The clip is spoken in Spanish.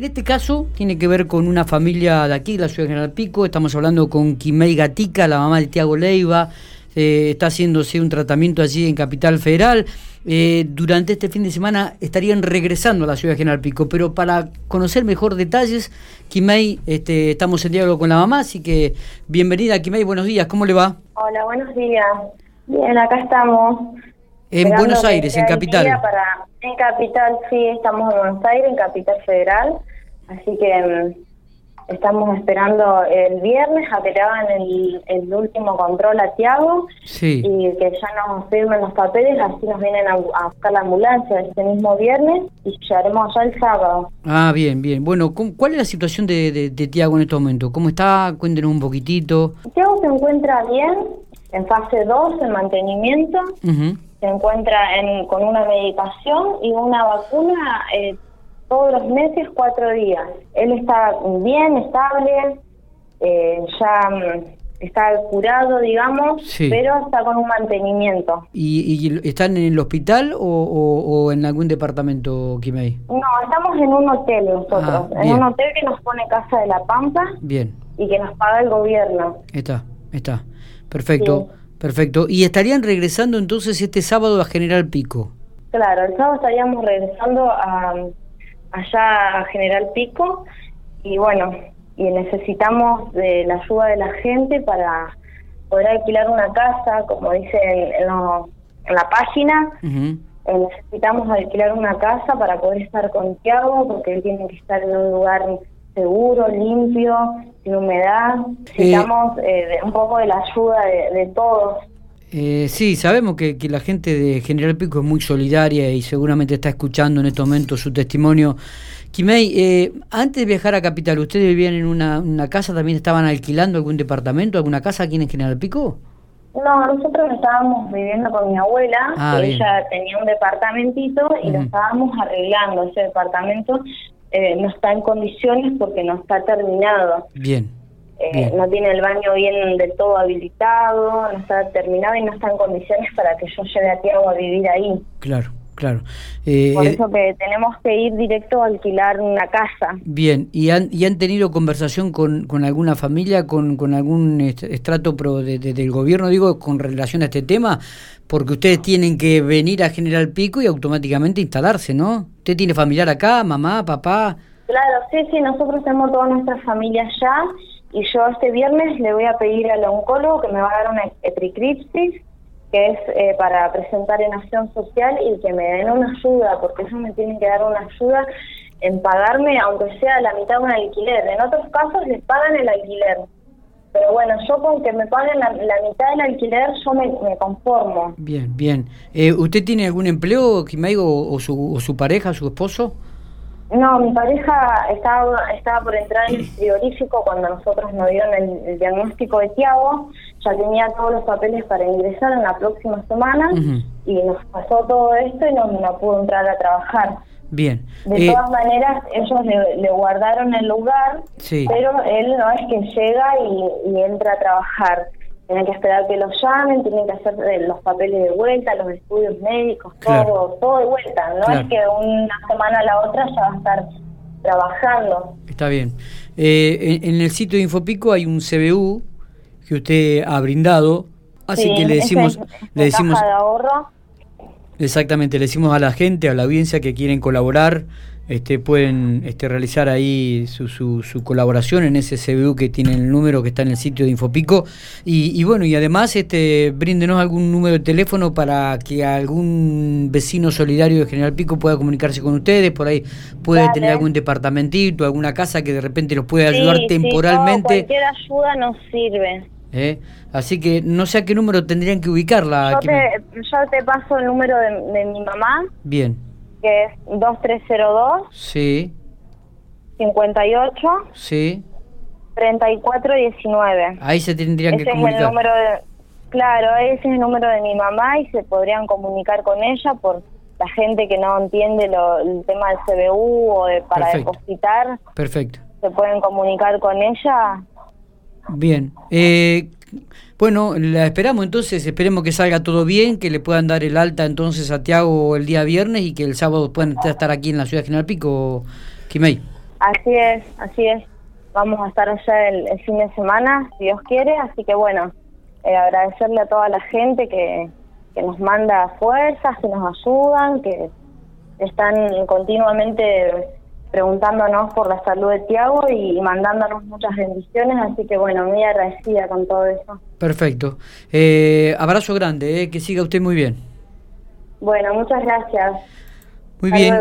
En este caso tiene que ver con una familia de aquí, la ciudad de General Pico. Estamos hablando con Quimei Gatica, la mamá de Tiago Leiva. Eh, está haciéndose un tratamiento allí en Capital Federal. Eh, durante este fin de semana estarían regresando a la ciudad de General Pico, pero para conocer mejor detalles, Quimei, este, estamos en diálogo con la mamá, así que bienvenida Quimei, buenos días, ¿cómo le va? Hola, buenos días. Bien, acá estamos. En Buenos Aires, en Capital. Para, en Capital, sí, estamos en Buenos Aires, en Capital Federal. Así que mm, estamos esperando el viernes a que le hagan el, último control a Tiago y que ya nos firmen los papeles, así nos vienen a, buscar la ambulancia este mismo viernes y llegaremos allá el sábado. Ah, bien, bien. Bueno, ¿cuál es la situación de, de, Tiago en este momento? ¿Cómo está? Cuéntenos un poquitito. Tiago se encuentra bien, en fase 2, en mantenimiento se encuentra en, con una medicación y una vacuna eh, todos los meses, cuatro días. Él está bien, estable, eh, ya mm, está curado, digamos, pero está con un mantenimiento. ¿Y, están en el hospital o, en algún departamento, Kimei? No, estamos en un hotel nosotros, ah, en un hotel que nos pone Casa de la Pampa. Bien. Y que nos paga el gobierno. Está, está. Perfecto. Perfecto. ¿Y estarían regresando entonces este sábado a General Pico? Claro, el sábado estaríamos regresando a, allá a General Pico y bueno, y necesitamos de la ayuda de la gente para poder alquilar una casa, como dice en, la página. Eh, necesitamos alquilar una casa para poder estar con Tiago, porque él tiene que estar en un lugar seguro, limpio, sin humedad. Necesitamos eh, un poco de la ayuda de, todos. Eh, sí, sabemos que, que, la gente de General Pico es muy solidaria y seguramente está escuchando en este momento su testimonio. Quimei, eh, antes de viajar a Capital, ¿ustedes vivían en una, una, casa? ¿También estaban alquilando algún departamento, alguna casa aquí en General Pico? No, nosotros estábamos viviendo con mi abuela, ah, ella tenía un departamentito y lo estábamos arreglando, ese departamento eh, no está en condiciones porque no está terminado. Eh. No tiene el baño bien del todo habilitado, no está terminado y no está en condiciones para que yo lleve a Tiago a vivir ahí. Claro. Claro. Eh, Por eso que tenemos que ir directo a alquilar una casa. Bien, ¿y han, y han tenido conversación con, con alguna familia, con, con algún estrato pro de, del gobierno, digo, con relación a este tema? Porque ustedes tienen que venir a General Pico y automáticamente instalarse, ¿no? ¿Usted tiene familiar acá, mamá, papá? Claro, sí, sí, nosotros tenemos toda nuestra familia allá y yo este viernes le voy a pedir al oncólogo que me va a dar una epicripsis que es eh, para presentar en acción social y que me den una ayuda, porque ellos me tienen que dar una ayuda en pagarme, aunque sea la mitad de un alquiler. En otros casos les pagan el alquiler. Pero bueno, yo con que me paguen la, mitad del alquiler, yo me, conformo. Bien, bien. Eh, ¿Usted tiene algún empleo, Kimaigo, o, o, su, o su pareja, su esposo? No, mi pareja estaba, estaba por entrar en el frigorífico cuando nosotros nos dieron el, diagnóstico de Tiago. Ya tenía todos los papeles para ingresar en la próxima semana y nos pasó todo esto y no, no pudo entrar a trabajar. Bien. De eh, todas maneras, ellos le, guardaron el lugar, pero él no es que llega y entra a trabajar tienen que esperar que los llamen, tienen que hacer eh, los papeles de vuelta, los estudios médicos, todo, todo de vuelta. No es que una semana a la otra ya va a estar trabajando. Está bien. Eh, en, el sitio de Infopico hay un CBU que usted ha brindado, así que le decimos, le decimos, de ahorro. exactamente, le decimos a la gente, a la audiencia que quieren colaborar este, pueden este, realizar ahí su, su, colaboración en ese CBU que tiene el número que está en el sitio de Infopico. Y, bueno, y además este, bríndenos algún número de teléfono para que algún vecino solidario de General Pico pueda comunicarse con ustedes. Por ahí puede tener algún departamentito, alguna casa que de repente los pueda ayudar temporalmente. cualquier ayuda nos sirve. ¿Eh? Así que no sé a qué número tendrían que ubicarla. Yo, te, yo te paso el número de, de mi mamá. Bien que es 2302. Sí. 58. Sí. 3419. Ahí se tendrían que comunicar. Es el número de, claro, ese es el número de mi mamá y se podrían comunicar con ella por la gente que no entiende lo, el tema del CBU o de, para depositar. Perfecto. Se pueden comunicar con ella. Bien. Eh, bueno, la esperamos entonces, esperemos que salga todo bien, que le puedan dar el alta entonces a Tiago el día viernes y que el sábado puedan estar aquí en la ciudad de General Pico, Quimei. Así es, así es. Vamos a estar allá el, fin de semana, si Dios quiere, así que bueno, eh, agradecerle a toda la gente que, que nos manda fuerzas, que nos ayudan, que están continuamente preguntándonos por la salud de Tiago y mandándonos muchas bendiciones, así que bueno, muy agradecida con todo eso. Perfecto. Eh, abrazo grande, eh, que siga usted muy bien. Bueno, muchas gracias. Muy bien.